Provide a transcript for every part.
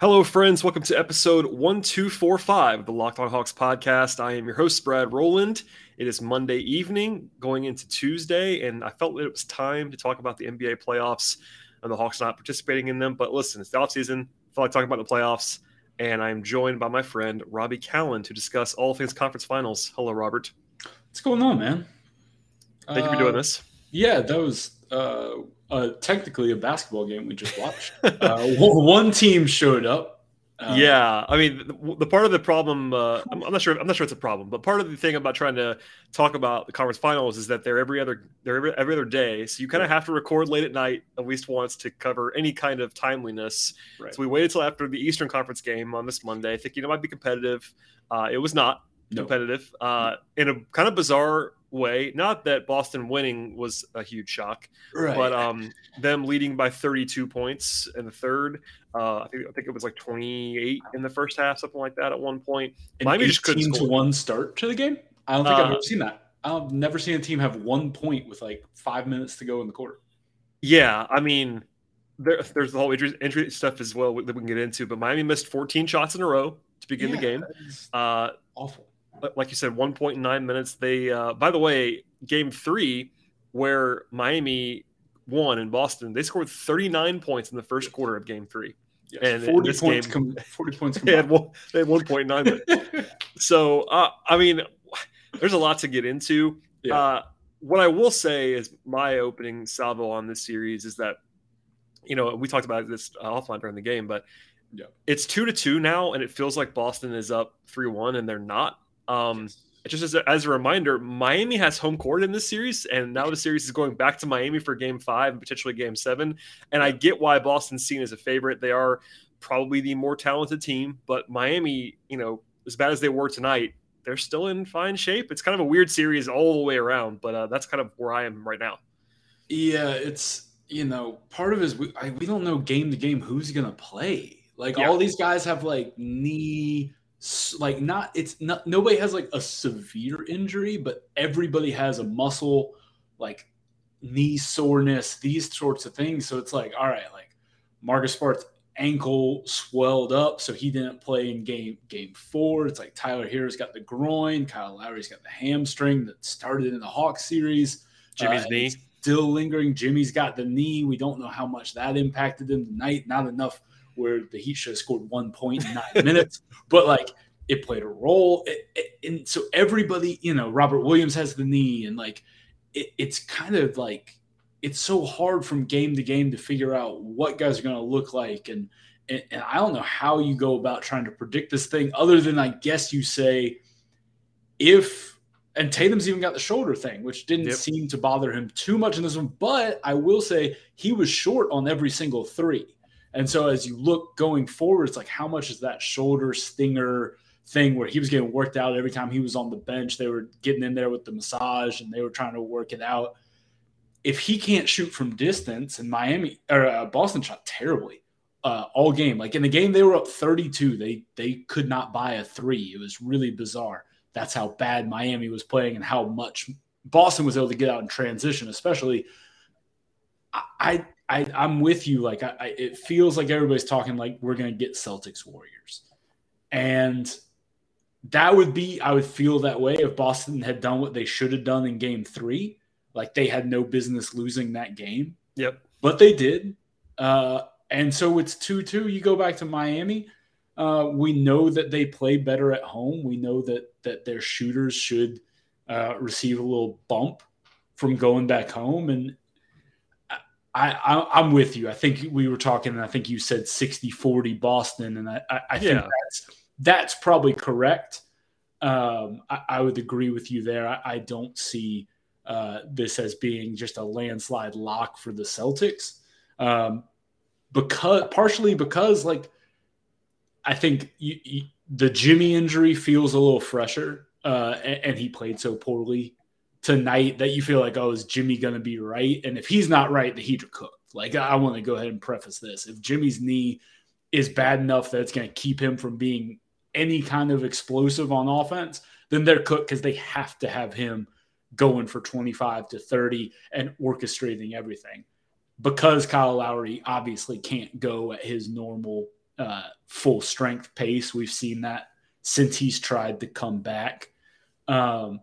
Hello, friends. Welcome to episode 1245 of the Locked On Hawks podcast. I am your host, Brad Rowland. It is Monday evening going into Tuesday, and I felt it was time to talk about the NBA playoffs and the Hawks not participating in them. But listen, it's the offseason. I feel like talking about the playoffs, and I'm joined by my friend, Robbie Kalland, to discuss all things conference finals. Hello, Robert. What's going on, man? Thank you for doing this. Yeah, that was uh, uh, technically a basketball game we just watched. uh, one team showed up. Uh, yeah, I mean, the, the, part of the problem, uh, I'm, I'm, not sure. I'm not sure it's a problem, but part of the thing about trying to talk about the conference finals is that they're every other they're every, every other day, so you kind of have to record late at night at least once to cover any kind of timeliness. Right. So we waited till after the Eastern Conference game on this Monday, thinking it might be competitive. Uh, it was not competitive uh, in a kind of bizarre way. Not that Boston winning was a huge shock, right. but um, them leading by 32 points in the third. Uh, I think I think it was like 28 in the first half, something like that. At one point, An Miami just couldn't to one start to the game. I don't think uh, I've ever seen that. I've never seen a team have one point with like five minutes to go in the quarter. Yeah, I mean, there, there's the whole injury, injury, stuff as well that we can get into. But Miami missed 14 shots in a row to begin yeah, the game. Uh, awful like you said, 1.9 minutes. They, uh, by the way, game three, where Miami won in Boston, they scored 39 points in the first quarter of game three. Yes, and 40 points, game, com- 40 points they had, one, they had 1.9 minutes. so, uh, I mean, there's a lot to get into. Yeah. Uh, what I will say is my opening salvo on this series is that, you know, we talked about this offline during the game, but yeah. it's two to two now, and it feels like Boston is up three one, and they're not. Um, yes. Just as a, as a reminder, Miami has home court in this series, and now the series is going back to Miami for Game Five and potentially Game Seven. And I get why Boston's seen as a favorite; they are probably the more talented team. But Miami, you know, as bad as they were tonight, they're still in fine shape. It's kind of a weird series all the way around, but uh, that's kind of where I am right now. Yeah, it's you know part of it is we I, we don't know game to game who's gonna play. Like yeah. all these guys have like knee like not it's not nobody has like a severe injury but everybody has a muscle like knee soreness these sorts of things. So it's like all right like marcus smart's ankle swelled up so he didn't play in game game four. It's like tyler Herro's got the groin kyle lowry's got the hamstring that started in the hawk series. Jimmy's uh, knee. still lingering. Jimmy's got the knee. We don't know how much that impacted him tonight. Not enough where the Heat should have scored one point in nine minutes, but like it played a role. It, it, and so everybody, you know, Robert Williams has the knee, and like it, it's kind of like it's so hard from game to game to figure out what guys are going to look like, and, and and I don't know how you go about trying to predict this thing, other than I guess you say if and Tatum's even got the shoulder thing, which didn't yep. seem to bother him too much in this one. But I will say he was short on every single three. And so as you look going forward, it's like how much is that shoulder stinger thing where he was getting worked out every time he was on the bench? They were getting in there with the massage and they were trying to work it out. If he can't shoot from distance, and Miami or uh, Boston shot terribly uh, all game. Like in the game, they were up 32. They they could not buy a three. It was really bizarre. That's how bad Miami was playing and how much Boston was able to get out in transition, especially. I I, I'm with you. Like, I, I, it feels like everybody's talking like we're going to get Celtics Warriors, and that would be. I would feel that way if Boston had done what they should have done in Game Three. Like they had no business losing that game. Yep, but they did. Uh, and so it's two two. You go back to Miami. Uh, we know that they play better at home. We know that that their shooters should uh, receive a little bump from going back home, and I, I am with you. I think we were talking, and I think you said 60-40 Boston, and I, I, I think yeah. that's that's probably correct. Um, I, I, would agree with you there. I, I don't see uh, this as being just a landslide lock for the Celtics, um, because partially because like I think you, you, the Jimmy injury feels a little fresher, uh, and, and, he played so poorly tonight that you feel like, oh, is Jimmy going to be right? And if he's not right, the Heat are cooked. Like, I want to go ahead and preface this. If Jimmy's knee is bad enough that it's going to keep him from being any kind of explosive on offense, then they're cooked because they have to have him going for 25 to 30 and orchestrating everything. Because Kyle Lowry obviously can't go at his normal uh, full strength pace. We've seen that since he's tried to come back. Um,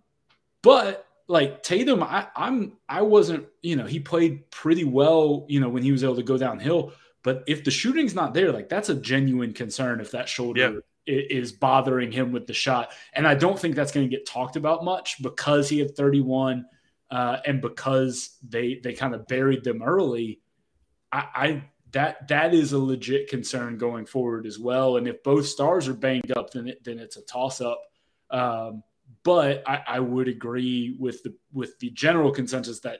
but like Tatum, I, I'm I wasn't, you know, he played pretty well, you know, when he was able to go downhill. But if the shooting's not there, like that's a genuine concern if that shoulder yeah. is bothering him with the shot. And I don't think that's going to get talked about much because he had 31 uh, and because they they kind of buried them early. I, I that that is a legit concern going forward as well. And if both stars are banged up, then it, then it's a toss up. Um, but I, I, would agree with the with the general consensus that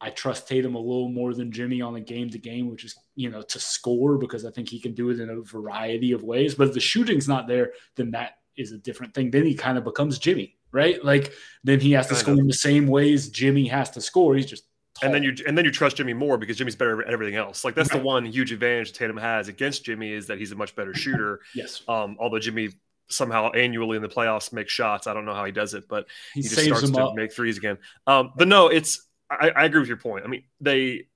I trust Tatum a little more than Jimmy on a game to game, which is you know to score because I think he can do it in a variety of ways. But if the shooting's not there, then that is a different thing. Then he kind of becomes Jimmy, right? Like then he has to score in the same ways Jimmy has to score. He's just and then you and then you trust Jimmy more because Jimmy's better at everything else. Like that's right. the one huge advantage Tatum has against Jimmy is that he's a much better shooter. yes. Um, although Jimmy somehow annually in the playoffs makes shots. I don't know how he does it, but he, he just starts to up. make threes again. Um, but no, it's I, I agree with your point. I mean, they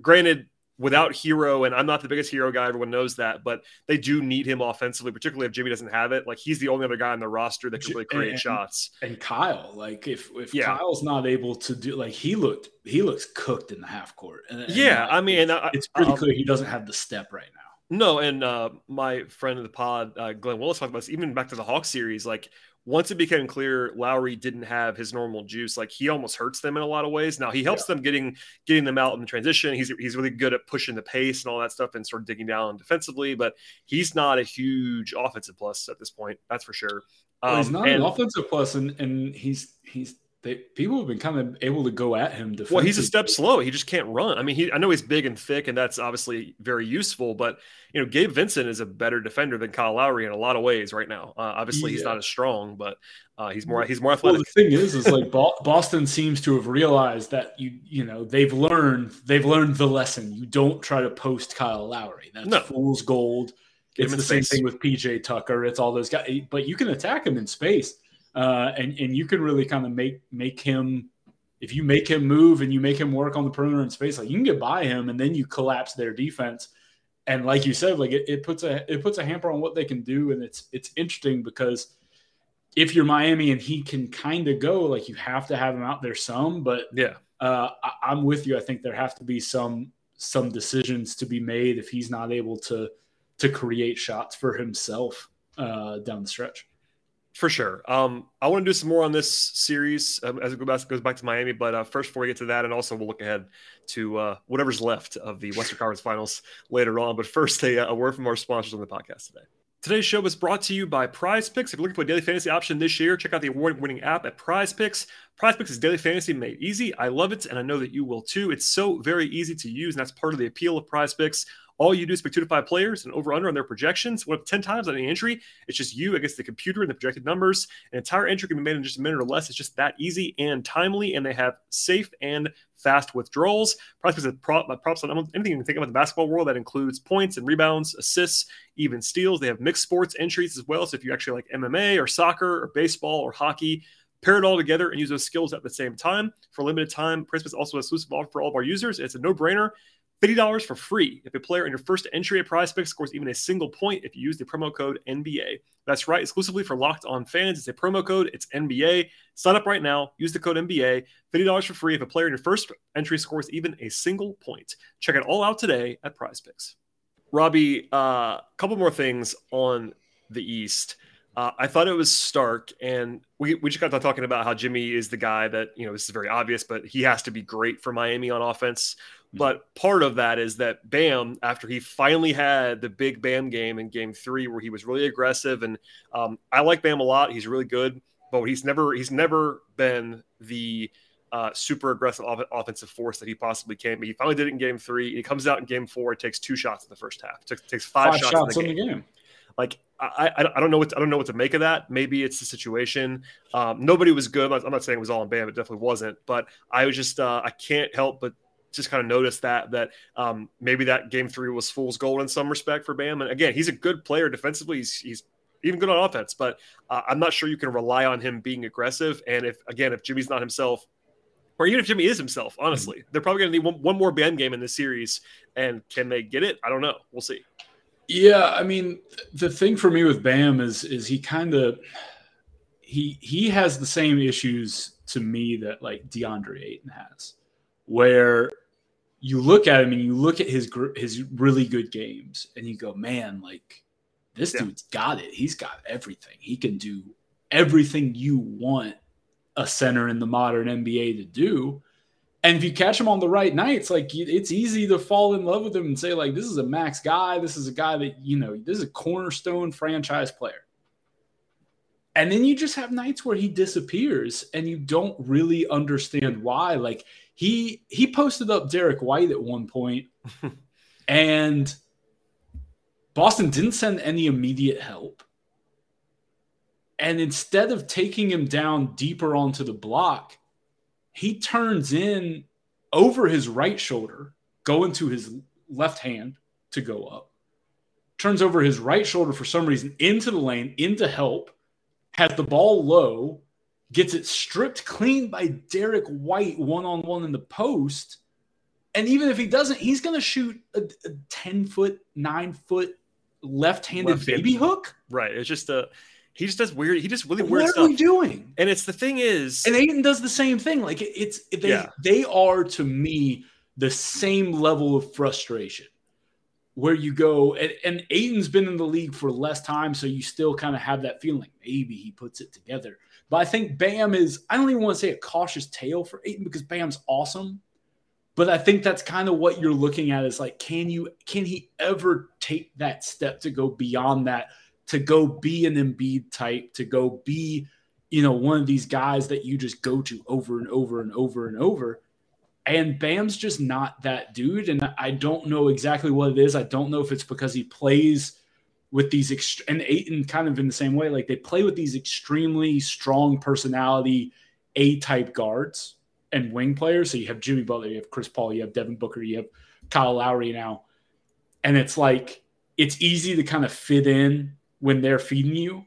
granted without Herro, and I'm not the biggest Herro guy, everyone knows that, but they do need him offensively, particularly if Jimmy doesn't have it. Like he's the only other guy on the roster that can really create and, shots. And Kyle, like if if yeah. Kyle's not able to do like he looked he looks cooked in the half court. And, and yeah, I mean it's, it's pretty um, clear he doesn't have the step right now. No, and uh, my friend of the pod, uh, Glenn Willis, talked about this. Even back to the Hawk series, like once it became clear Lowry didn't have his normal juice, like he almost hurts them in a lot of ways. Now he helps yeah. them getting getting them out in the transition. He's he's really good at pushing the pace and all that stuff and sort of digging down defensively, but he's not a huge offensive plus at this point. That's for sure. Um, well, he's um, not and, an offensive plus, and and he's he's they, people have been kind of able to go at him. Well, he's a step slow. He just can't run. I mean, he I know he's big and thick, and that's obviously very useful. But you know, Gabe Vincent is a better defender than Kyle Lowry in a lot of ways right now. Uh, obviously, yeah. he's not as strong, but uh, he's more he's more athletic. Well, the thing is, is like Boston seems to have realized that you you know they've learned they've learned the lesson. You don't try to post Kyle Lowry. That's no. fool's gold. it's the same thing with PJ Tucker. It's all those guys, but you can attack him in space uh, and and you can really kind of make make him if you make him move and you make him work on the perimeter in space, like you can get by him, and then you collapse their defense. And like you said, like it, it puts a it puts a hamper on what they can do, and it's it's interesting because if you're Miami and he can kind of go, like you have to have him out there some. But yeah, uh, I, am with you. I think there have to be some some decisions to be made if he's not able to to create shots for himself uh, down the stretch. For sure. Um, I want to do some more on this series um, as it goes back, goes back to Miami. But uh, first, before we get to that, and also we'll look ahead to uh, whatever's left of the Western Conference Finals later on. But first, a, a word from our sponsors on the podcast today. Today's show was brought to you by Prize Picks. If you're looking for a daily fantasy option this year, check out the award winning app at Prize Picks. Prize Picks is daily fantasy made easy. I love it, and I know that you will too. It's so very easy to use, and that's part of the appeal of Prize Picks. All you do is pick two to five players and over under on their projections. One up 10 times on any entry. It's just you against the computer and the projected numbers. An entire entry can be made in just a minute or less. It's just that easy and timely, and they have safe and fast withdrawals. Prospects have prop, props on anything you can think about the basketball world that includes points and rebounds, assists, even steals. They have mixed sports entries as well. So if you actually like MMA or soccer or baseball or hockey, pair it all together and use those skills at the same time. For a limited time, Price also has exclusive offer for all of our users. It's a no-brainer. $50 for free if a player in your first entry at prize Picks scores even a single point if you use the promo code NBA. That's right, exclusively for locked on fans. It's a promo code, it's NBA. Sign up right now, use the code NBA. $50 for free if a player in your first entry scores even a single point. Check it all out today at prize picks. Robbie, a uh, couple more things on the East. Uh, I thought it was stark, and we, we just got done talking about how Jimmy is the guy that, you know, this is very obvious, but he has to be great for Miami on offense. But part of that is that Bam, after he finally had the big Bam game in game three, where he was really aggressive, and um, I like Bam a lot. He's really good, but he's never he's never been the uh, super aggressive off- offensive force that he possibly can be. He finally did it in game three. He comes out in game four. It takes two shots in the first half. It takes, five, five, shots, shots in, the, game. the game. like I, I don't know what I don't know what to make of that. Maybe it's the situation. Um, nobody was good. I'm not saying it was all in Bam. It definitely wasn't. But I was just uh, I can't help but just kind of noticed that that um, maybe that game three was fool's gold in some respect for Bam. And again, he's a good player defensively. He's, he's even good on offense, but uh, I'm not sure you can rely on him being aggressive. And if again, if Jimmy's not himself, or even if Jimmy is himself, honestly, mm-hmm. they're probably going to need one, one more Bam game in this series. And can they get it? I don't know. We'll see. Yeah, I mean, the thing for me with Bam is is he kind of he he has the same issues to me that like DeAndre Ayton has, where you look at him and you look at his his really good games and you go, man, like this yeah. dude's got it. He's got everything. He can do everything you want a center in the modern NBA to do. And if you catch him on the right nights, like it's easy to fall in love with him and say, like, this is a max guy. This is a guy that, you know, this is a cornerstone franchise player. And then you just have nights where he disappears and you don't really understand why. Like he he posted up Derrick White at one point and Boston didn't send any immediate help. And instead of taking him down deeper onto the block, he turns in over his right shoulder, going to his left hand to go up, turns over his right shoulder for some reason into the lane, into help, has the ball low, gets it stripped clean by Derrick White one on one in the post. And even if he doesn't, he's going to shoot a, a 10 foot, nine foot left handed baby hook. Right. It's just a he just does weird. He just really weird what stuff. What are we doing? And it's the thing is, and Ayton does the same thing. Like it's they yeah. they are to me the same level of frustration. Where you go, and, and Ayton's been in the league for less time, so you still kind of have that feeling. Maybe he puts it together. But I think Bam is. I don't even want to say a cautious tale for Ayton because Bam's awesome. But I think that's kind of what you're looking at is like, can you can he ever take that step to go beyond that? to go be an Embiid type, to go be, you know, one of these guys that you just go to over and over and over and over. And Bam's just not that dude. And I don't know exactly what it is. I don't know if it's because he plays with these, ext- and Ayton kind of in the same way, like they play with these extremely strong personality A type guards and wing players. So you have Jimmy Butler, you have Chris Paul, you have Devin Booker, you have Kyle Lowry now. And it's like, it's easy to kind of fit in when they're feeding you.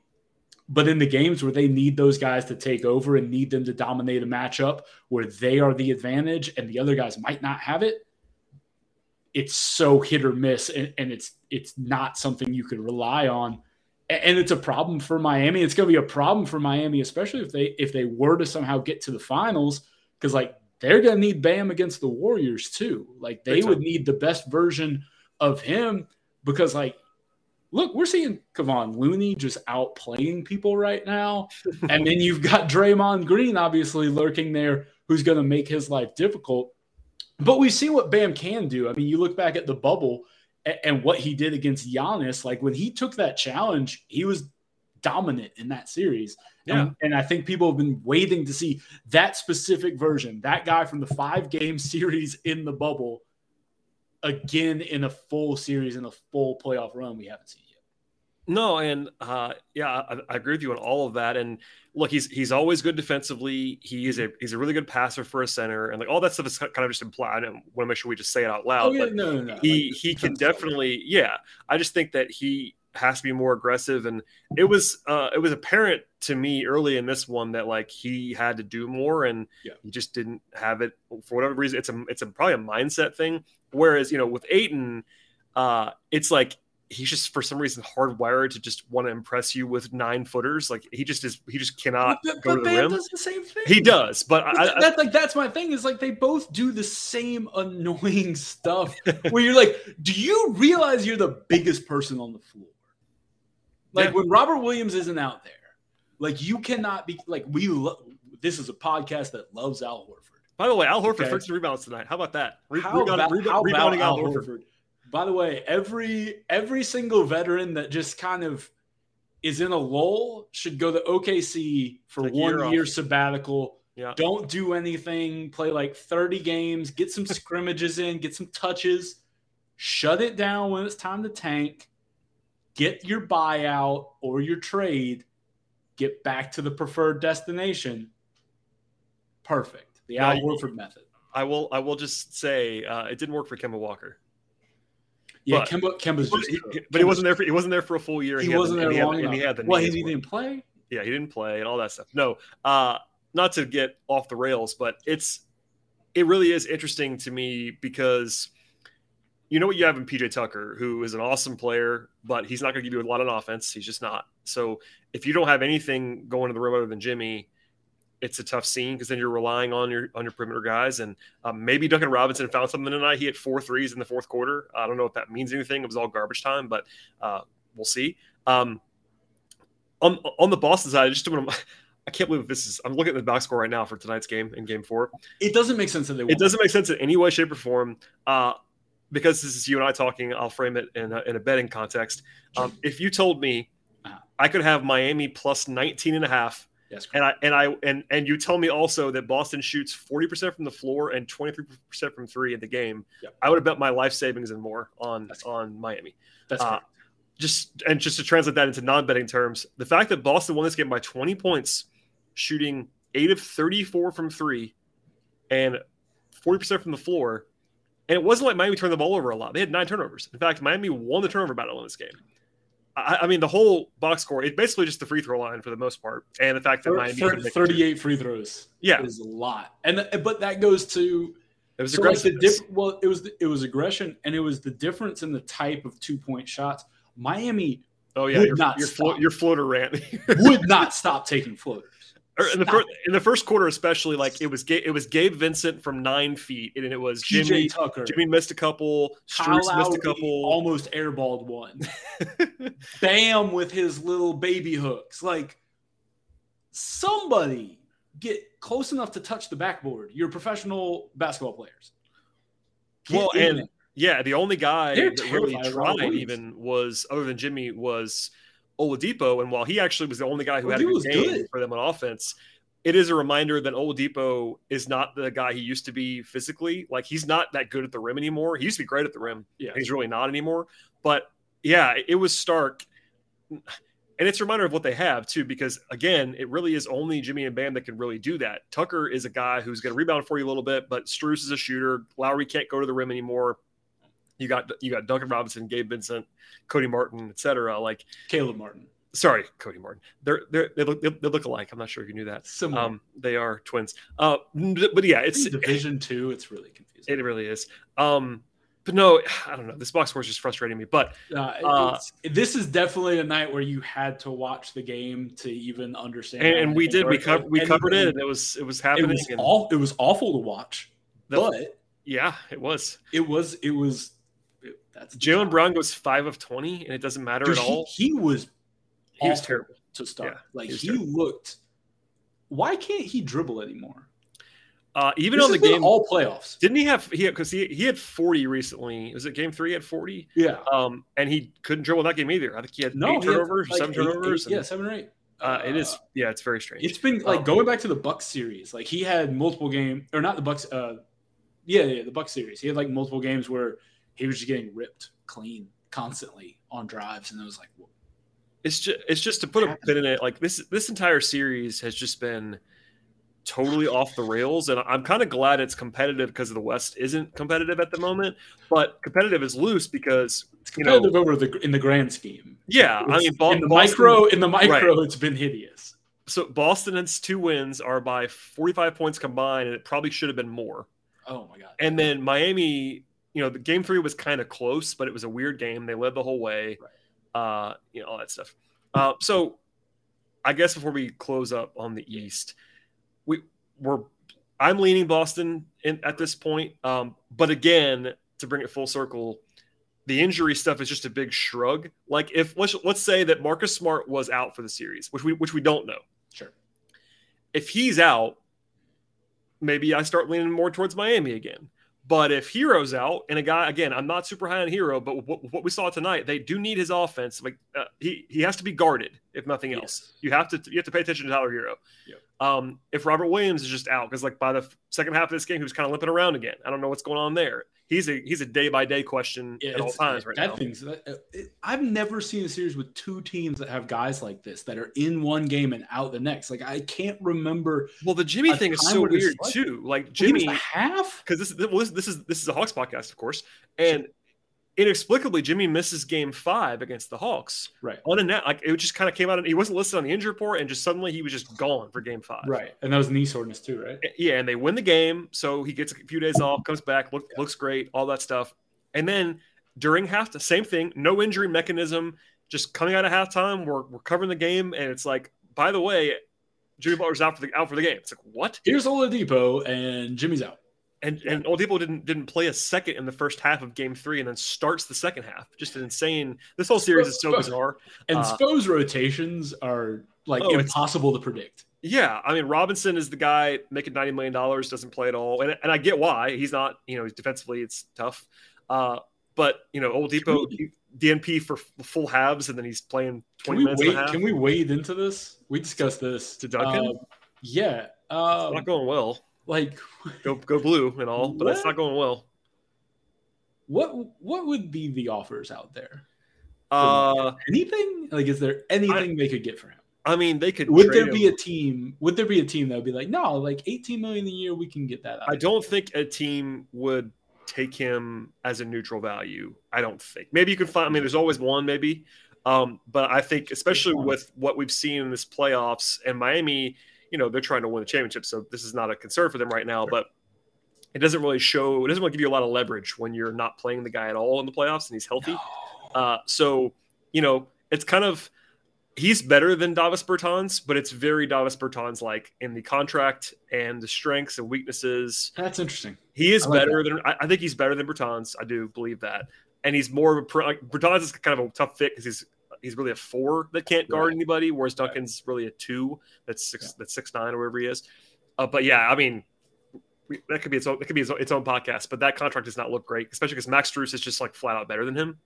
But in the games where they need those guys to take over and need them to dominate a matchup where they are the advantage and the other guys might not have it, it's so hit or miss and, and it's it's not something you can rely on. And it's a problem for Miami. It's gonna be a problem for Miami, especially if they if they were to somehow get to the finals, because like they're gonna need Bam against the Warriors too. Like they would need the best version of him because like look, we're seeing Kevon Looney just outplaying people right now. and then you've got Draymond Green obviously lurking there, who's going to make his life difficult. But we see what Bam can do. I mean, you look back at the bubble and, and what he did against Giannis. Like when he took that challenge, he was dominant in that series. Yeah. And, and, I think people have been waiting to see that specific version, that guy from the five game series in the bubble again in a full series in a full playoff run we haven't seen yet. No, and uh, yeah, I, I, agree with you on all of that. And look, he's he's always good defensively. He is a he's a really good passer for a center, and like all that stuff is kind of just implied. I don't want to make sure we just say it out loud. Oh, yeah, but no, no, no. He like, he can definitely, yeah. I just think that he has to be more aggressive, and it was uh, it was apparent to me early in this one that like he had to do more, and yeah. he just didn't have it for whatever reason. It's a it's a probably a mindset thing. Whereas you know with Ayton, uh, it's like he's just for some reason hardwired to just want to impress you with nine footers. Like he just is, he just cannot but, go but to the rim. Does the same thing. He does, but, but I, that's like that's my thing. Is like they both do the same annoying stuff. where you're like, do you realize you're the biggest person on the floor? Like yeah. when Robert Williams isn't out there, like you cannot be like we. Lo- this is a podcast that loves Al Horford. By the way, Al Horford okay. 13 rebounds tonight. How about that? Re- how, about, re- how about Al Horford? Horford? By the way, every every single veteran that just kind of is in a lull should go to OKC for Take one year, sabbatical. Yeah. Don't do anything. Play like 30 games. Get some scrimmages in. Get some touches. Shut it down when it's time to tank. get your buyout or your trade, get back to the preferred destination. Perfect. The Al Horford method. I will. I will just say uh, it didn't work for Kemba Walker. Yeah, but, Kemba, Kemba's just. He, but he wasn't there. For, he wasn't there for a full year. He, he wasn't the, there long had, enough. And he had the well, he didn't play. Yeah, he didn't play and all that stuff. No, uh, not to get off the rails, but it's it really is interesting to me because you know what you have in PJ Tucker, who is an awesome player, but he's not going to give you a lot of offense. He's just not. So if you don't have anything going to the rim other than Jimmy, it's a tough scene because then you're relying on your on your perimeter guys. And um, maybe Duncan Robinson found something tonight. He hit four threes in the fourth quarter. I don't know if that means anything. It was all garbage time, but uh, we'll see. Um, on on the Boston side, I just want to. I can't believe this is. I'm looking at the box score right now for tonight's game in Game Four. It doesn't make sense that they. It doesn't make sense in any way, shape, or form. Uh, because this is you and I talking, I'll frame it in a, in a betting context. Um, if you told me uh-huh. I could have Miami plus 19 and a half Yes, and I and I and and you tell me also that Boston shoots forty percent from the floor and twenty three percent from three in the game. Yep. I would have bet my life savings and more on That's on Miami. That's uh, just and just to translate that into non betting terms, the fact that Boston won this game by twenty points, shooting eight of thirty four from three, and forty percent from the floor, and it wasn't like Miami turned the ball over a lot. They had nine turnovers. In fact, Miami won the turnover battle in this game. I, I, mean, the whole box score, it's basically just the free throw line for the most part. And the fact that Miami 30, 38 free throws yeah. is a lot. And but that goes to it was so like diff, well, it was it was aggression and it was the difference in the type of two point shots. Miami Oh yeah, your, not your, flo- your floater rant would not stop taking floaters in the first in the first quarter, especially, like it was it was Gabe Vincent from nine feet, and it was Jimmy Tucker. Jimmy missed a couple. Strus missed a couple. Almost airballed one. Bam with his little baby hooks. Like somebody get close enough to touch the backboard. You're professional basketball players. Get well, and there. yeah, the only guy They're that really tried even was other than Jimmy was Oladipo, and while he actually was the only guy who well, had a good game good. for them on offense, it is a reminder that Oladipo is not the guy he used to be physically. Like he's not that good at the rim anymore. He used to be great at the rim. Yeah, he's really not anymore. But yeah, it was stark. And it's a reminder of what they have too, because again, it really is only Jimmy and Bam that can really do that. Tucker is a guy who's going to rebound for you a little bit, but Strus is a shooter. Lowry can't go to the rim anymore. You got you got Duncan Robinson, Gabe Vincent, Cody Martin, etc. Like Caleb Martin. Sorry, Cody Martin. They're, they're they look they look alike. I'm not sure if you knew that. Similar. Um, they are twins. Uh, but yeah, it's Division Two. It's really confusing. It really is. Um, but no, I don't know. This box score is just frustrating me. But uh, uh, this is definitely a night where you had to watch the game to even understand. And, and we did. We, co- we covered it, and it was it was happening. It was, it was awful to watch. But yeah, it was. It was. It was that's Jaylen Brown goes five of twenty, and it doesn't matter Dude, at all. He, he was he was terrible to start. Yeah, like he, he looked. Why can't he dribble anymore? Uh, even this on the game, all playoffs. Didn't he have he because he he had forty recently? Was it game three? He had forty. Yeah. Um, and he couldn't dribble that game either. I think he had no, eight turnovers, had, like, seven eight, turnovers. Eight, yeah, seven or eight. Uh, it is. Yeah, it's very strange. It's been like um, going back to the Bucks series. Like he had multiple game or not the Bucks. Uh, yeah, yeah, the Bucks series. He had like multiple games where he was just getting ripped clean constantly on drives, and it was like, Whoa. it's just it's just to put a pin in it. Like this this entire series has just been totally off the rails, and I'm kind of glad it's competitive because the West isn't competitive at the moment, but competitive is loose because it's competitive know, over the in the grand scheme. Yeah, it's, I mean, in the micro in the micro, right. it's been hideous. So Boston's two wins are by 45 points combined, and it probably should have been more. Oh my god! And then Miami you know, the game three was kind of close, but it was a weird game. They led the whole way, right. uh, you know, all that stuff. Uh, so I guess before we close up on the East, we we're I'm leaning Boston in, at this point. Um, but again, to bring it full circle, the injury stuff is just a big shrug. Like if let's let's say that Marcus Smart was out for the series, which we which we don't know. Sure. If he's out, maybe I start leaning more towards Miami again. But if Herro's out, and a guy again, I'm not super high on Herro, but what, what we saw tonight, they do need his offense. Like uh, he he has to be guarded. if nothing else. You have to you have to pay attention to Tyler Herro. Yep. Um, if Robert Williams is just out, because like by the second half of this game, he was kind of limping around again. I don't know what's going on there. He's a he's a day by day question Yeah, at all times right that now. thing's- that- uh, it- I've never seen a series with two teams that have guys like this that are in one game and out the next. Like I can't remember. Well, the Jimmy thing is so weird too. Like Jimmy half. because this well, this, this is this is a Hawks podcast, of course, and inexplicably Jimmy misses Game Five against the Hawks. Right. Unannounced, like it just kind of came out. And he wasn't listed on the injury report, and just suddenly he was just gone for Game Five. Right. And that was knee soreness too, right? Yeah, and they win the game, so he gets a few days off, comes back, look, looks great, all that stuff, and then during half, the same thing, no injury mechanism, just coming out of halftime, we're, we're covering the game, and it's like, by the way, Jimmy Butler's out for the out for the game. It's like what? Here's Oladipo and Jimmy's out. And and Oladipo didn't didn't play a second in the first half of Game Three, and then starts the second half. Just an insane. This whole series is so bizarre. And Uh, Spo's rotations are like Oh, impossible to predict. Yeah, I mean Robinson is the guy making ninety million dollars, doesn't play at all, and and I get why he's not. You know, defensively it's tough, uh, but you know Oladipo Can DNP for full halves, and then he's playing Can twenty we minutes wait? and a half. Can we wade into this? We discussed this To Duncan? Um, yeah. It's Um, not going well. Like Go go blue and all, but it's What? not going well. what? What would be the offers out there? Uh, Anything? Like, is there anything they could get for him? I mean they could. Would there be a team? Would there be a team that would be like, no, like 18 million a year, we can get that out. I don't think a team would take him as a neutral value. I don't think. Maybe you could find. I mean, there's always one, maybe. Um, but I think, especially with what we've seen in this playoffs and Miami, you know, they're trying to win the championship, so this is not a concern for them right now. But it doesn't really show. It doesn't really give you a lot of leverage when you're not playing the guy at all in the playoffs and he's healthy. Uh, so you know, it's kind of he's better than Davis Bertans, but it's very Davis Bertans like in the contract and the strengths and weaknesses. That's interesting. He is like better than I, I think he's better than Bertans. I do believe that, and he's more of a like, Bertans is kind of a tough fit because he's he's really a four that can't guard Right. anybody, whereas Duncan's really a two that's six that's six nine or whatever he is. Uh, but yeah, I mean. we- That could be its own. That could be its own, its own podcast, but that contract does not look great, especially because Max Strus is just like flat out better than him.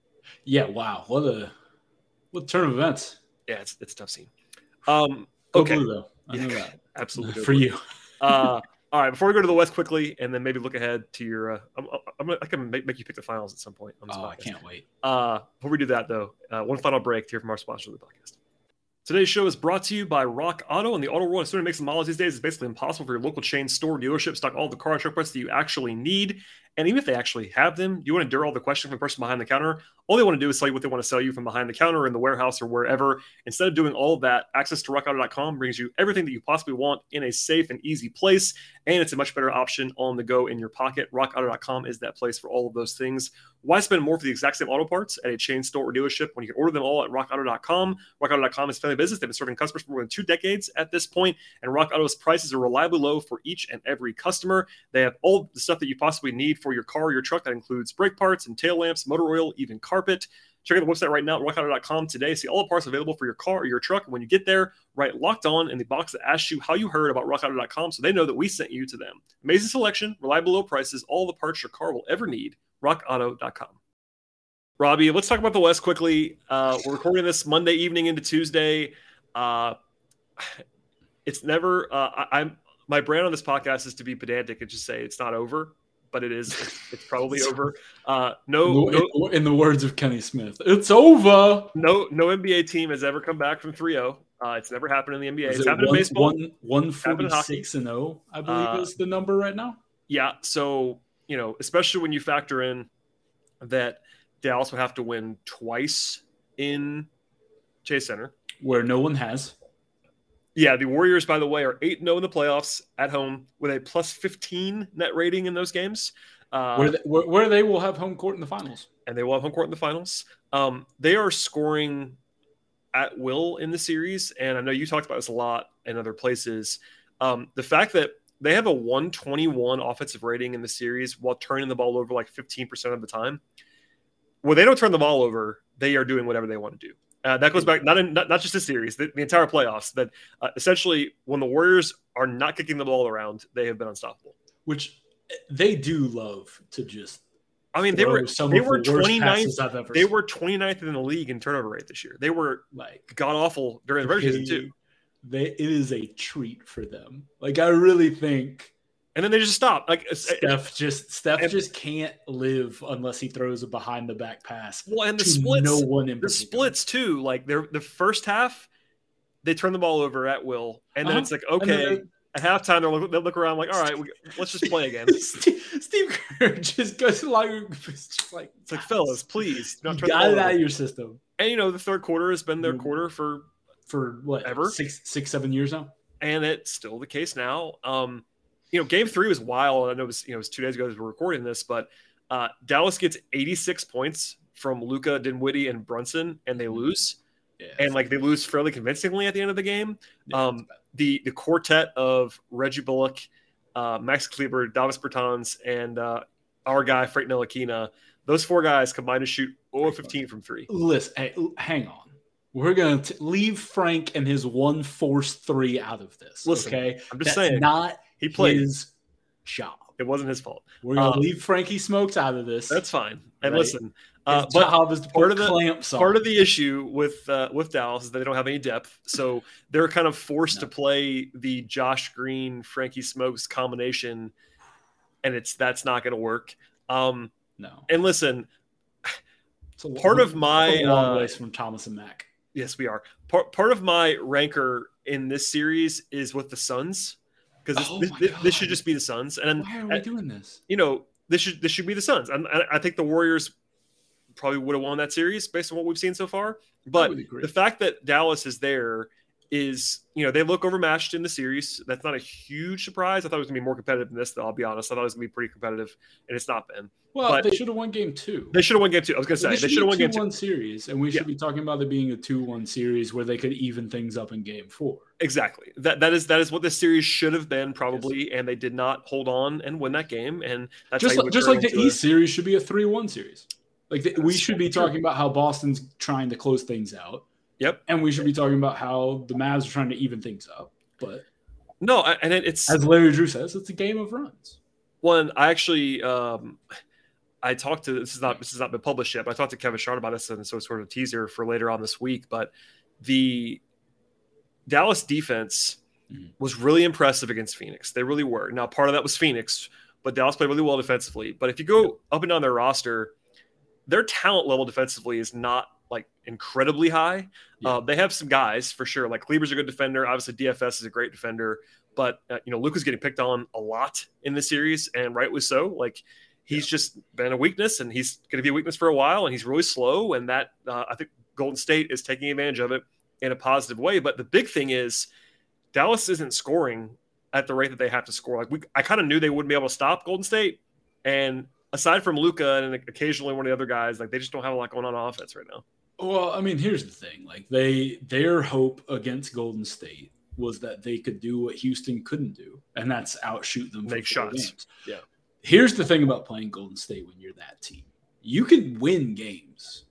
Yeah. Wow. What a what turn of events. Yeah, it's it's a tough scene. Um, okay, blue, though. I know Yeah. absolutely for you. Uh, all right, before we go to the West quickly, and then maybe look ahead to your, uh, I'm, I'm, I can make, make you pick the finals at some point Oh, I can't wait. Uh, before we do that, though, uh, one final break to hear from our sponsor of the podcast. Today's show is brought to you by Rock Auto. And the auto world, as soon as it makes some models these days, it's basically impossible for your local chain store dealership stock all the car and truck parts that you actually need. And even if they actually have them, you want to endure all the questions from the person behind the counter. All they want to do is sell you what they want to sell you from behind the counter in the warehouse or wherever. Instead of doing all of that, access to rockauto.com brings you everything that you possibly want in a safe and easy place. And it's a much better option on the go in your pocket. Rockauto.com is that place for all of those things. Why spend more for the exact same auto parts at a chain store or dealership when you can order them all at rockauto.com? RockAuto.com is a family business. They've been serving customers for more than two decades at this point, and Rock Auto's prices are reliably low for each and every customer. They have all the stuff that you possibly need for your car or your truck. That includes brake parts and tail lamps, motor oil, even carpet. Check out the website right now at rockauto.com today. See all the parts available for your car or your truck. And when you get there, write locked on in the box that asks you how you heard about rockauto.com so they know that we sent you to them. Amazing selection, reliable low prices, all the parts your car will ever need. rockauto.com. Robbie, let's talk about the West quickly. Uh, we're recording this Monday evening into Tuesday. Uh, it's never. Uh, I, I'm my brand on this podcast is to be pedantic and just say it's not over, but it is. It's probably over. Uh, no, in, no, the, in the words of Kenny Smith, it's over. no, no NBA team has ever come back from 3-0. Uh, it's never happened in the NBA. Is It's it happened one, in baseball. One, one Happened in hockey. 46 and 0, I believe Uh, is the number right now. Yeah. So, you know, especially when you factor in that Dallas would have to win twice in Chase Center. Where no one has. Yeah, the Warriors, by the way, are 8 0 in the playoffs at home with a plus 15 net rating in those games. Uh, where, they, where, where they will have home court in the finals. and they will have home court in the finals. Um, they are scoring at will in the series, and I know you talked about this a lot in other places. Um, the fact that they have a 121 offensive rating in the series while turning the ball over like 15% of the time. When they don't turn the ball over, they are doing whatever they want to do. Uh, that goes back not in not, not just this series, the, the entire playoffs. That uh, essentially, when the Warriors are not kicking the ball around, they have been unstoppable. Which they do love to just I mean, they were they were 29th. They were 29th in the league in turnover rate this year. They were like god awful during the regular season too. They, it is a treat for them. Like I really think and then they just stop. Like Steph just Steph and, just can't live unless he throws a behind the back pass. Well, and the splits, no one in the particular. splits too. Like they're the first half, they turn the ball over at will, and then uh-huh. it's like okay. At halftime, they'll look, they'll look around like, all right, we, let's just play again. Steve, Kerr just goes along, just like, it's like, fellas, please, don't turn got it out of your system. And you know, the third quarter has been their mm-hmm. quarter for for what ever six, six, seven years now, and it's still the case now. Um, you know, game three was wild. I know it was, you know, it was two days ago as we're recording this, but uh, Dallas gets 86 points from Luka Dinwiddie, and Brunson, and they lose. Yeah, and like they lose fairly convincingly at the end of the game. Yeah, um, the the quartet of Reggie Bullock, uh, Max Kleber, Davis Bertans, and uh, our guy Frank Ntilikina, those four guys combined to shoot 0 15 from three. Listen, hey, hang on. We're going to leave Frank and his one force three out of this. Listen, okay, I'm just That's saying, not he played his job. It wasn't his fault. We're gonna uh, leave Frankie Smokes out of this. That's fine. And right? listen, uh, but part of the part of the issue with uh, with Dallas is that they don't have any depth, so they're kind of forced no. to play the Josh Green Frankie Smokes combination, and it's that's not going to work. Um, no. And listen, it's part of my long uh, ways from Thomas and Mack. Yes, we are. Part part of my rancor in this series is with the Suns because oh this, this, this, should just be the Suns. And why are we doing this? You know, this should this should be the Suns. And I, I think the Warriors probably would have won that series based on what we've seen so far. But the fact that Dallas is there is, you know, they look overmatched in the series. That's not a huge surprise. I thought it was gonna be more competitive than this, though. I'll be honest. I thought it was gonna be pretty competitive, and it's not been. Well, but they should have won game two. They should have won game two. I was gonna say they should have won game two. One series, and we should be talking about it being a two-one series where they could even things up in game four. Exactly. That that is that is what this series should have been probably, yes. and they did not hold on and win that game. And that's just like, just like the East a... series should be a three-one series. Like the, we should be talking about how Boston's trying to close things out. Yep. And we should be talking about how the Mavs are trying to even things up. But no, and it's as Larry Drew says, it's a game of runs. One, I actually um I talked to this is not this has not been published yet, but I talked to Kevin Sharp about this, and so it's sort of a teaser for later on this week. But the Dallas defense mm-hmm. was really impressive against Phoenix. They really were. Now, part of that was Phoenix, but Dallas played really well defensively. But if you go up and down their roster, their talent level defensively is not like incredibly high. Yeah. Uh, they have some guys for sure. Like Kleber's a good defender. Obviously, DFS is a great defender. But uh, you know, Luka's getting picked on a lot in the series, and rightly so. Like he's yeah. just been a weakness, and he's going to be a weakness for a while. And he's really slow, and that uh, I think Golden State is taking advantage of it in a positive way. But the big thing is Dallas isn't scoring at the rate that they have to score. Like we, I kind of knew they wouldn't be able to stop Golden State, and aside from Luka and occasionally one of the other guys, like they just don't have a lot going on offense right now. Well, I mean, here's the thing: like they, their hope against Golden State was that they could do what Houston couldn't do, and that's outshoot them, make shots. Games. Yeah. Here's the thing about playing Golden State when you're that team: you can win games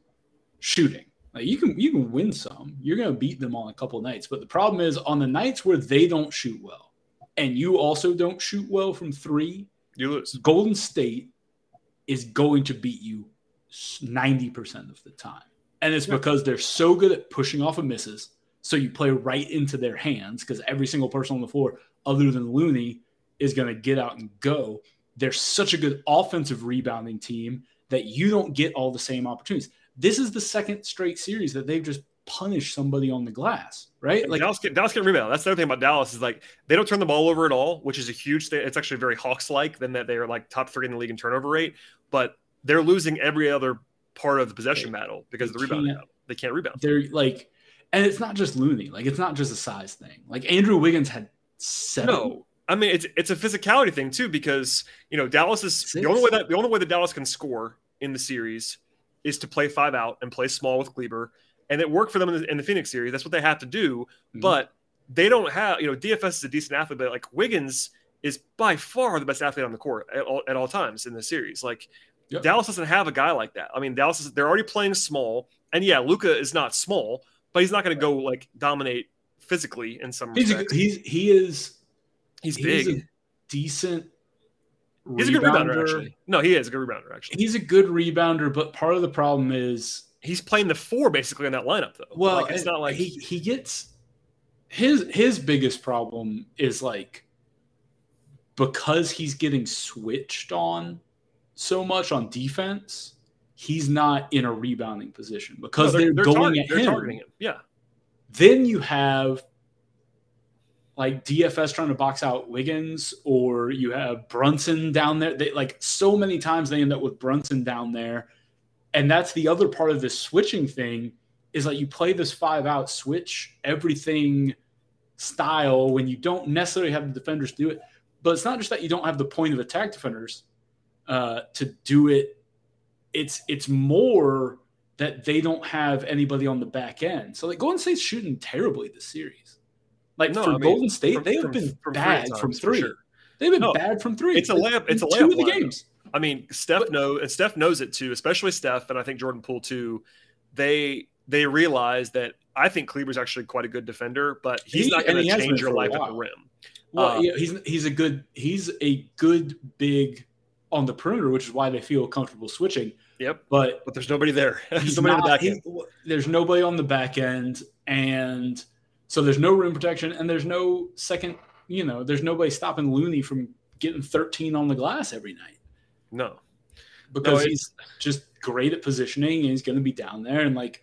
shooting. Like you can you can win some. You're going to beat them on a couple nights, but the problem is on the nights where they don't shoot well, and you also don't shoot well from three, you lose. Golden State is going to beat you ninety percent of the time, and it's because they're so good at pushing off of misses. So you play right into their hands because every single person on the floor, other than Looney, is going to get out and go. They're such a good offensive rebounding team that you don't get all the same opportunities. This is the second straight series that they've just punished somebody on the glass, right? Like Dallas can, Dallas can rebound. That's the other thing about Dallas is like they don't turn the ball over at all, which is a huge thing. It's actually very Hawks like than that they are like top three in the league in turnover rate, but they're losing every other part of the possession they, battle because of the rebound battle. They can't rebound. They're like, and it's not just Looney. Like it's not just a size thing. Like Andrew Wiggins had seven. No, I mean it's it's a physicality thing too because you know Dallas is Six. the only way that the only way that Dallas can score in the series is to play five out and play small with Kleber. And it worked for them in the, in the Phoenix series. That's what they have to do. Mm-hmm. But they don't have, you know, DFS is a decent athlete, but like Wiggins is by far the best athlete on the court at all, at all times in the series. Like yep. Dallas doesn't have a guy like that. I mean, Dallas is, they're already playing small. And yeah, Luka is not small, but he's not going to go like dominate physically in some he's, a, he's he is he's big. decent He's a good rebounder, actually. No, he is a good rebounder, actually. He's a good rebounder, but part of the problem is he's playing the four basically in that lineup, though. Well, like, it's not like he he gets his his biggest problem is like because he's getting switched on so much on defense, he's not in a rebounding position because no, they're, they're, they're, going at they're him. Targeting him. Yeah. Then you have like DFS trying to box out Wiggins, or you have Brunson down there. They like so many times they end up with Brunson down there. And that's the other part of this switching thing is like you play this five out switch everything style when you don't necessarily have the defenders do it. But it's not just that you don't have the point of attack defenders uh, to do it. It's it's more that they don't have anybody on the back end. So like Golden State's shooting terribly this series. Like no, for I mean, Golden State, from, they have from, been from bad from three. Sure. They've been no, bad from three. It's a layup. It's a layup. Two of the games. I mean, Steph but, knows, and Steph knows it too, especially Steph, and I think Jordan Poole too. They they realize that I think Kleber's actually quite a good defender, but he's he, not going to change your life at the rim. Well, um, yeah, he's he's a good he's a good big on the perimeter, which is why they feel comfortable switching. Yep. But but there's nobody there. there's nobody not, on the back end. There's nobody on the back end, and so there's no rim protection, and there's no second. You know, there's nobody stopping Looney from getting 13 on the glass every night. No, because no, he's just great at positioning, and he's going to be down there. And like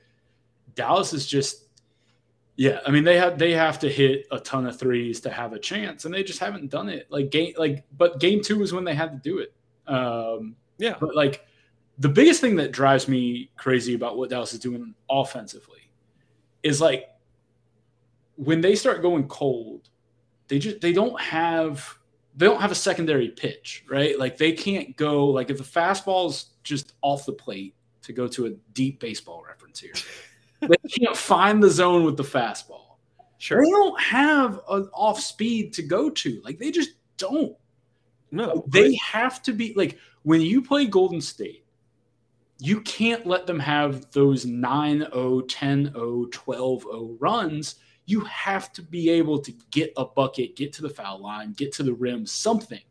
Dallas is just, yeah. I mean, they have they have to hit a ton of threes to have a chance, and they just haven't done it. Like game, like but game two was when they had to do it. Um, yeah, but like the biggest thing that drives me crazy about what Dallas is doing offensively is like when they start going cold, they just they don't have they don't have a secondary pitch, right? Like they can't go like if the fastball's just off the plate to go to a deep baseball reference here. they can't find the zone with the fastball. Sure. They don't have an off speed to go to. Like they just don't. No. They have to be like when you play Golden State, you can't let them have those 9 0, 10 0, 12 0 runs. You have to be able to get a bucket, get to the foul line, get to the rim, something.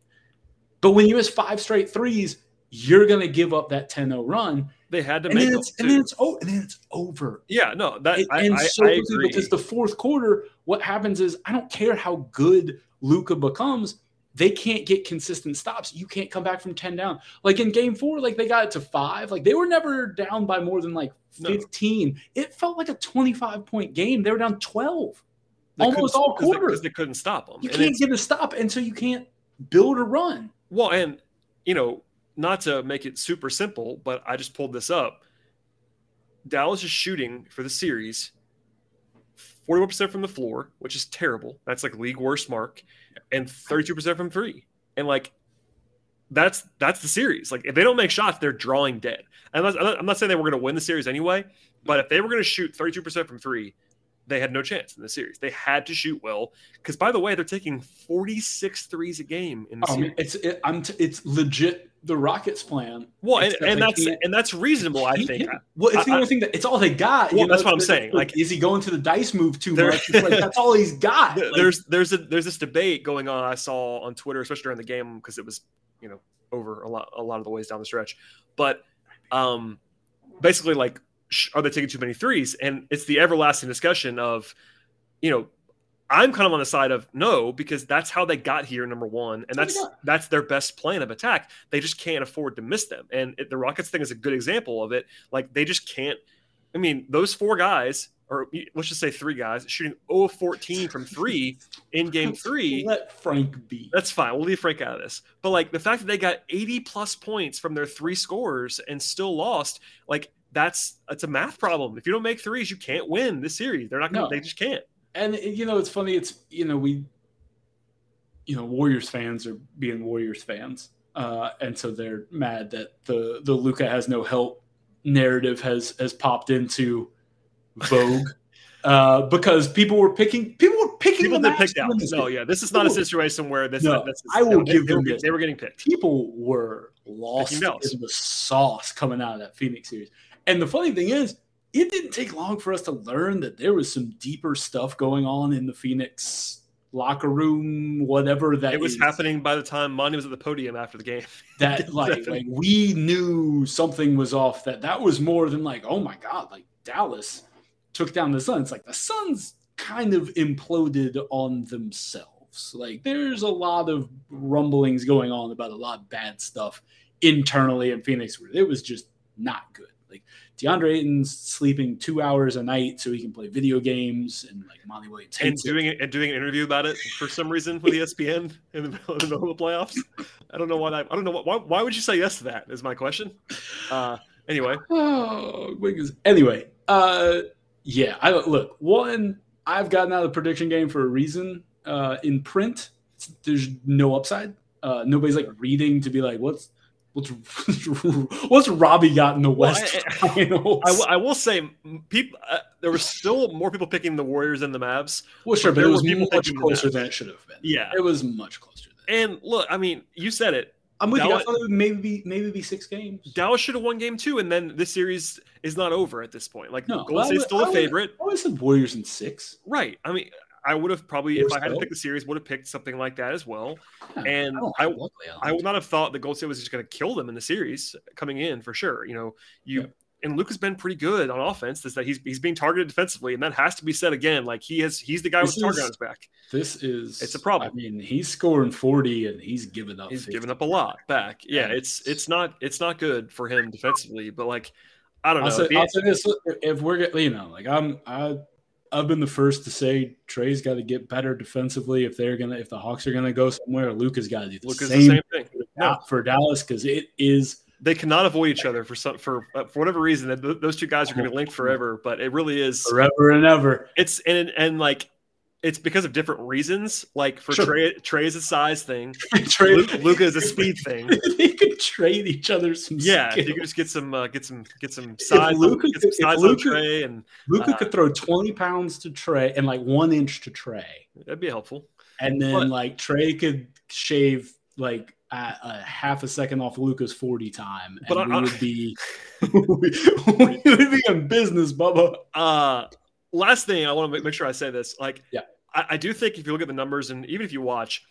But when you miss five straight threes, you're going to give up that 10 0 run. They had to and make then it's, and then it's oh, and then it's over. Yeah, no, that and, I, and I, so I because the fourth quarter, what happens is I don't care how good Luka becomes, they can't get consistent stops. You can't come back from 10 down. Like in game four, like they got it to five. Like they were never down by more than like 15. No. It felt like a 25 point game. They were down 12 they almost all quarter. Because they, they, couldn't stop them. You and can't get a stop, and so you can't build a run. Well, and, you know, not to make it super simple, but I just pulled this up. Dallas is shooting for the series 41% from the floor, which is terrible. That's like league worst mark, and 32% from three. And like that's that's the series. Like if they don't make shots, they're drawing dead. I'm not, I'm not saying they were going to win the series anyway, but if they were going to shoot 32% from three, they had no chance in the series. They had to shoot well because, by the way, they're taking 46 threes a game in the oh, series. It's it, I'm t- it's legit the Rockets plan. Well, and, and that's and that's reasonable. I think. Well, it's the I, only thing that it's all they got. Well, know? that's what I'm saying. Like, is he going to the dice move too much? Like, that's all he's got. Like, there's there's a there's this debate going on. I saw on Twitter, especially during the game, because it was you know over a lot a lot of the ways down the stretch, but um, basically like, are they taking too many threes? And it's the everlasting discussion of, you know, I'm kind of on the side of no because that's how they got here, number one, and that's that's their best plan of attack. They just can't afford to miss them, and it, the Rockets thing is a good example of it. Like they just can't. I mean, those four guys, or let's just say three guys, shooting 0 of 14 from three in game three. Let Frank be. That's fine. We'll leave Frank out of this. But like the fact that they got 80 plus points from their three scores and still lost, like that's it's a math problem. If you don't make threes, you can't win this series. They're not going. to no. They just can't and you know, it's funny. It's you know, we, you know, Warriors fans are being Warriors fans, uh, and so they're mad that the the Luka has no help narrative has has popped into vogue. uh, because people were picking people were picking people did picked out. No, yeah, this is not a situation where this. No, this I will no, give they, them they, this. They were getting picked. People were lost in the sauce coming out of that Phoenix series. And the funny thing is, it didn't take long for us to learn that there was some deeper stuff going on in the Phoenix locker room, whatever that it was is, happening by the time Monty was at the podium after the game. That like, like we knew something was off. That that was more than like, oh my god, like Dallas took down the Suns. Like the Suns kind of imploded on themselves. Like there's a lot of rumblings going on about a lot of bad stuff internally in Phoenix. It was just not good. Like DeAndre Ayton's sleeping two hours a night so he can play video games, and like Monty Williams and doing it. and doing an interview about it for some reason with ESPN in the middle, in the, middle of the playoffs. I don't know why. I, I don't know why. Why would you say yes to that? Is my question. Uh, anyway. Oh, anyway. Uh, yeah. I look one. I've gotten out of the prediction game for a reason. Uh, in print, there's no upside. Uh, nobody's like reading to be like, what's What's what's Robbie got in the West well, I, I, I, will say, people uh, there were still more people picking the Warriors than the Mavs. Well, sure, but, but it was much closer than it should have been. Yeah, it was much closer. and look, I mean, you said it. I'm with Dallas, you. I thought it would maybe be maybe be six games. Dallas should have won game two, and then this series is not over at this point. Like no, Golden State's still a favorite. I always said Warriors in six. Right. I mean, I would have probably, if I had to pick the series, would have picked something like that as well. Yeah, and I, I, I, would not have thought the Gold State was just going to kill them in the series coming in for sure. You know, you yeah. and Luke has been pretty good on offense. Is that he's he's being targeted defensively, and that has to be said again. Like he has, he's the guy this with the target on his back. This is it's a problem. I mean, he's scoring forty and he's giving up. He's 50. giving up a lot back. Yeah, it's it's not it's not good for him defensively, but like. I don't know. I'll say, I'll say this: if we're, you know, like I'm, I I've been the first to say Trae's got to get better defensively if they're gonna if the Hawks are gonna go somewhere. Luka's got to do the, same, the same thing yeah. for Dallas because it is they cannot avoid each other for some for uh, for whatever reason. Those two guys are going to be linked forever, but it really is forever and ever. It's and and like it's because of different reasons. Like for sure. Trae, Trae is a size thing. Trae, Luka is a speed thing. they could trade each other some. Yeah, skill. you could just get some, uh, get some, get some size. If get some size Luka, Trae and Luka uh, could throw twenty pounds to Trae and like one inch to Trae. That'd be helpful. And then but, like Trae could shave like a, a, half a second off Luka's 40 time, and but we I, would be we would be in business, Bubba. Uh last thing I want to make sure I say this. Like, yeah, I, I, do think if you look at the numbers and even if you watch,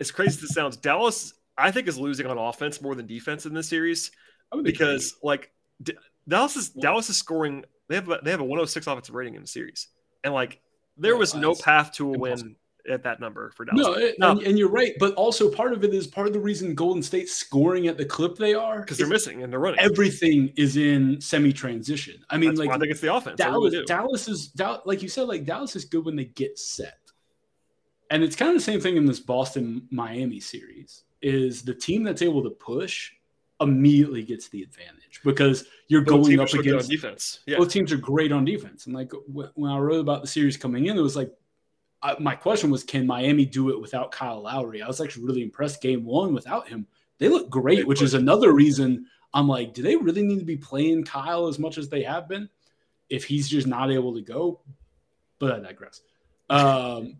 as crazy as it sounds, Dallas I think is losing on offense more than defense in this series because agree. like D- Dallas is Dallas is scoring. They have a, they have a 106 offensive rating in the series, and like there was no path to a win at that number for Dallas. No, it, oh. and, and, you're right, but also part of it is part of the reason Golden State's scoring at the clip they are because they're missing and they're running. Everything is in semi-transition. I mean, That's like I think it's the offense. Dallas, Dallas is like you said, like Dallas is good when they get set, and it's kind of the same thing in this Boston Miami series. Is the team that's able to push immediately gets the advantage because you're both going up against defense. Yeah. Both teams are great on defense, and like when I wrote about the series coming in, it was like I, my question was, can Miami do it without Kyle Lowry? I was actually really impressed. Game one without him, they look great, which is another reason I'm like, do they really need to be playing Kyle as much as they have been if he's just not able to go? But I digress. Um,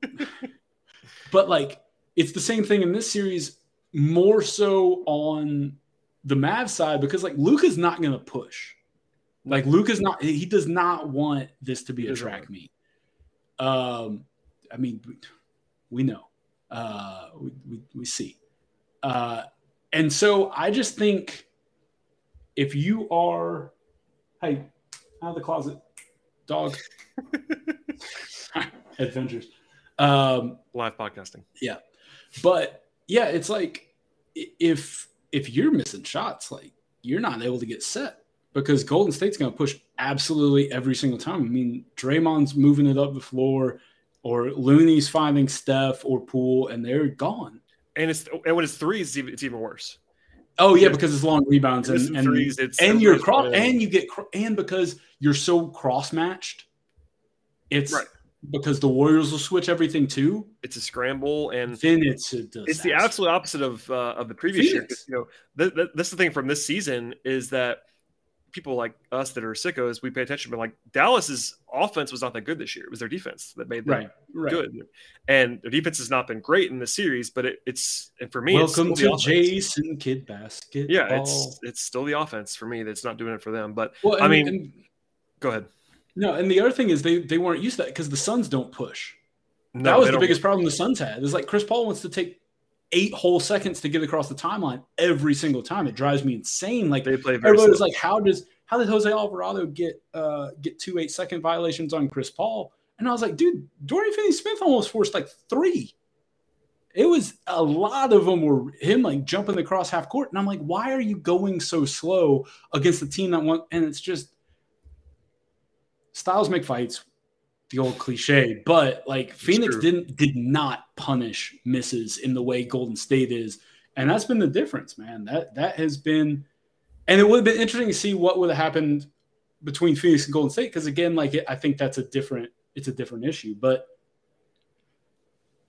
but like, it's the same thing in this series, more so on the Mavs side because like Luka's not going to push. Like Luka's not, he does not want this to be a track meet. Um, I mean, we know, uh, we, we, we see. Uh, and so I just think if you are, hey, out of the closet, dog, adventures, um, live podcasting. Yeah. But yeah, it's like if, if you're missing shots, like you're not able to get set because Golden State's going to push absolutely every single time. I mean, Draymond's moving it up the floor or Looney's finding Steph or Poole, and they're gone. And it's and when it's threes, it's even worse. Oh yeah, because it's long rebounds and and, threes, and you're cross and you get and because you're so cross matched, it's right. because the Warriors will switch everything too. It's a scramble, and then it's it's the absolute opposite of uh, of the previous Phoenix. year. You know, th- th- this is the thing from this season is that people like us that are sickos, we pay attention. But like Dallas's offense was not that good this year. It was their defense that made them right, right. good. And their defense has not been great in the series, but it, it's and for me, welcome to Jason Kidd basketball. Yeah, it's it's still the offense for me that's not doing it for them. But well, and, I mean, and, go ahead. No, and the other thing is they they weren't used to that because the Suns don't push. No, that was the biggest problem the Suns had. It's like Chris Paul wants to take eight whole seconds to get across the timeline every single time. It drives me insane. Like they play everybody was like, how does how did Jose Alvarado get uh get two eight second violations on Chris Paul? And I was like, dude, Dorian Finney Smith almost forced like three. It was a lot of them were him like jumping across half court. And I'm like, why are you going so slow against the team that want and it's just styles make fights the old cliche, but like it's Phoenix true. didn't did not punish misses in the way Golden State is, and that's been the difference, man. That that has been, and it would have been interesting to see what would have happened between Phoenix and Golden State because again, like it, I think that's a different it's a different issue, but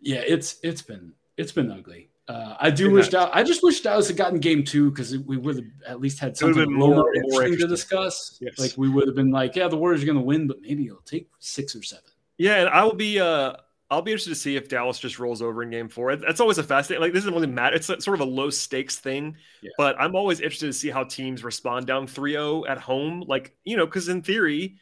yeah, it's it's been it's been ugly. Uh, I do wish Dallas. I just wish Dallas had gotten game two because we would have at least had something more, more interesting to discuss. Yes. Like we would have been like, yeah, the Warriors are going to win, but maybe it'll take six or seven. Yeah, and I will be. uh I'll be interested to see if Dallas just rolls over in Game Four. That's always a fascinating. Like this doesn't really matter. It's sort of a low stakes thing, yeah. but I'm always interested to see how teams respond down 3-0 at home. Like you know, because in theory,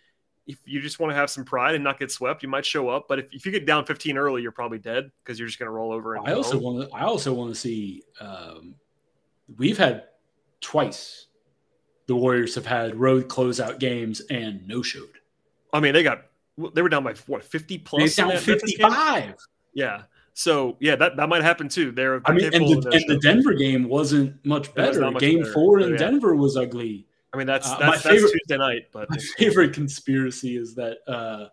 if you just want to have some pride and not get swept, you might show up. But if, if you get down 15 early, you're probably dead because you're just going to roll over. I also want to. I also want to see. Um, we've had twice. The Warriors have had road closeout games and no showed. I mean, they got they were down by what 50 plus. They down 55. Yeah. So yeah, that, that might happen too. They're I mean, and, the, and the, Denver game wasn't much better. Much game better. four in yeah. Denver was ugly. I mean, that's uh, that's, favorite, Tuesday night. But my favorite conspiracy is that uh,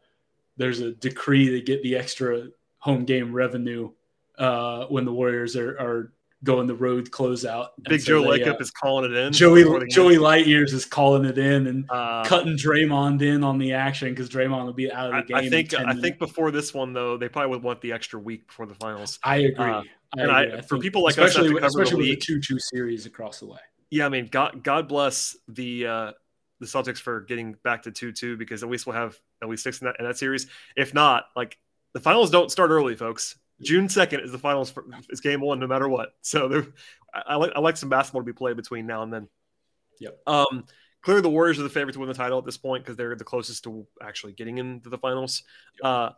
there's a decree to get the extra home game revenue uh, when the Warriors are, are going the road closeout. Big so Joe Lacob uh, is calling it in. Joey Joey Lightyears is calling it in and uh, cutting Draymond in on the action because Draymond will be out of the game. I think I think before this one though, they probably would want the extra week before the finals. I agree. Uh, I and agree. I, for people like especially, us, especially with the two two series across the way yeah, I mean, God, God bless the uh, the Celtics for getting back to two two because at least we'll have at least six in that, in that series. If not, like the finals don't start early, folks. June second is the finals. For, it's game one, no matter what. So I, I, like I like some basketball to be played between now and then. Yep. Um, clearly the Warriors are the favorite to win the title at this point because they're the closest to actually getting into the finals. Uh,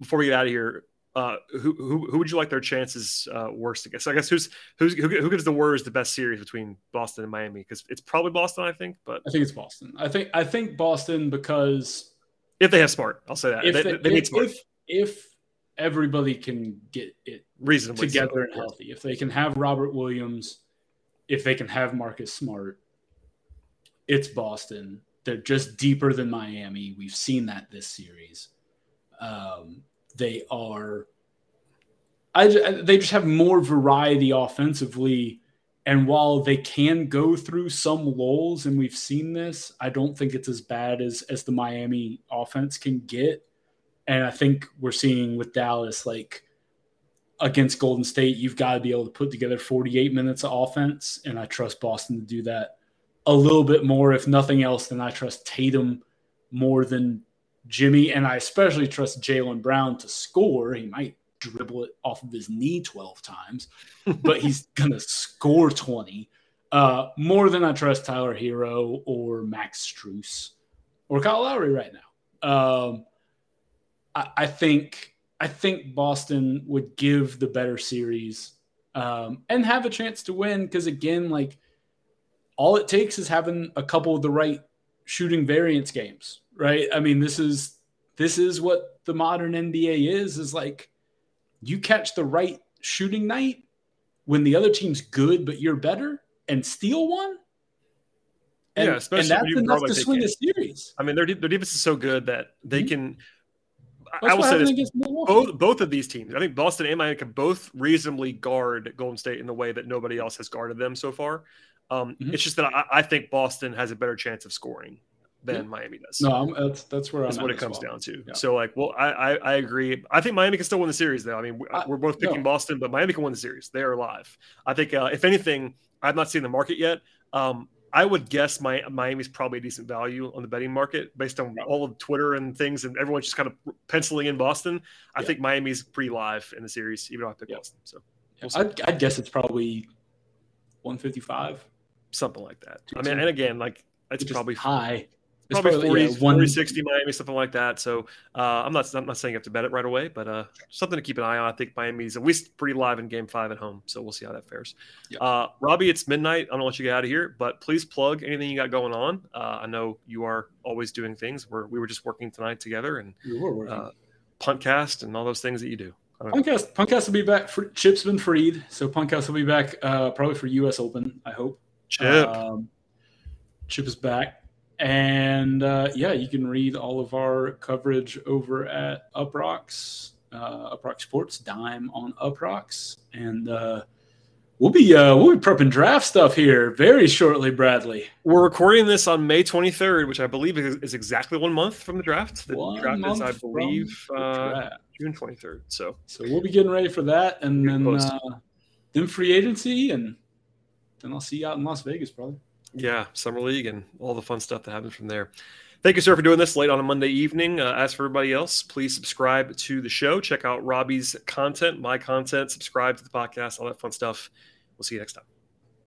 before we get out of here, uh, who, who who would you like their chances uh, worst against? So I guess who's who's who, who gives the Warriors the best series between Boston and Miami? Because it's probably Boston, I think. But I think it's Boston. I think I think Boston because if they have smart, I'll say that if they, they, they need smart. If, if everybody can get it reasonably together so, and healthy, if they can have Robert Williams, if they can have Marcus Smart, it's Boston. They're just deeper than Miami. We've seen that this series. Um, they are. I, they just have more variety offensively. And while they can go through some lulls, and we've seen this, I don't think it's as bad as as the Miami offense can get. And I think we're seeing with Dallas, like against Golden State, you've got to be able to put together 48 minutes of offense. And I trust Boston to do that a little bit more, if nothing else, than I trust Tatum more than Jimmy, and I especially trust Jaylen Brown to score. He might dribble it off of his knee 12 times, but he's going to score 20. Uh, more than I trust Tyler Herro or Max Strus or Kyle Lowry right now. Um, I, I, think I think Boston would give the better series um, and have a chance to win because again, like all it takes is having a couple of the right shooting variance games right? I mean, this is this is what the modern NBA is is like you catch the right shooting night when the other team's good but you're better and steal one. And, yeah, especially and that's enough to swing the series. I mean, their their defense is so good that they mm-hmm. can. That's I will say this: both both of these teams, I think Boston and Miami can both reasonably guard Golden State in the way that nobody else has guarded them so far. Um, mm-hmm. It's just that I, I, think Boston has a better chance of scoring than yeah. Miami does. No, I'm, that's that's where that's what it comes well. down to. Yeah. So like, well, I, I, I agree. I think Miami can still win the series though. I mean, I, we're both picking no. Boston, but Miami can win the series. They are alive. I think uh, if anything, I've not seen the market yet. Um, I would guess my Miami's probably a decent value on the betting market based on all of Twitter and things, and everyone's just kind of penciling in Boston. I yeah. think Miami's pretty live in the series, even though I picked Boston. So we'll I'd, I'd guess it's probably 155, something like that. I mean, and again, like it's probably high probably, probably 40, yeah, 40, 60 Miami, something like that. So uh, I'm not I'm not saying you have to bet it right away, but uh, something to keep an eye on. I think Miami's at least pretty live in Game Five at home, so we'll see how that fares. Yep. Uh, Robbie, it's midnight. I don't want you to get out of here, but please plug anything you got going on. Uh, I know you are always doing things. We're, we were just working tonight together and we were working. Uh, Puntcast and all those things that you do. Puntcast, Puntcast will be back. For, Chip's been freed, so Puntcast will be back uh, probably for U.S. Open. I hope. Chip. Um, Chip is back. And uh, yeah, you can read all of our coverage over at Uproxx, uh, Sports, Dime on Uproxx. And uh, we'll be uh, we'll be prepping draft stuff here very shortly, Bradley. We're recording this on May 23rd, which I believe is, is exactly one month from the draft. The one draft is, I believe, uh, June 23rd. So so we'll be getting ready for that, and then uh, then free agency, and then I'll see you out in Las Vegas probably. Yeah, summer league and all the fun stuff that happens from there. Thank you, sir, for doing this late on a Monday evening. Uh, as for everybody else, please subscribe to the show. Check out Robbie's content, my content, subscribe to the podcast, all that fun stuff. We'll see you next time.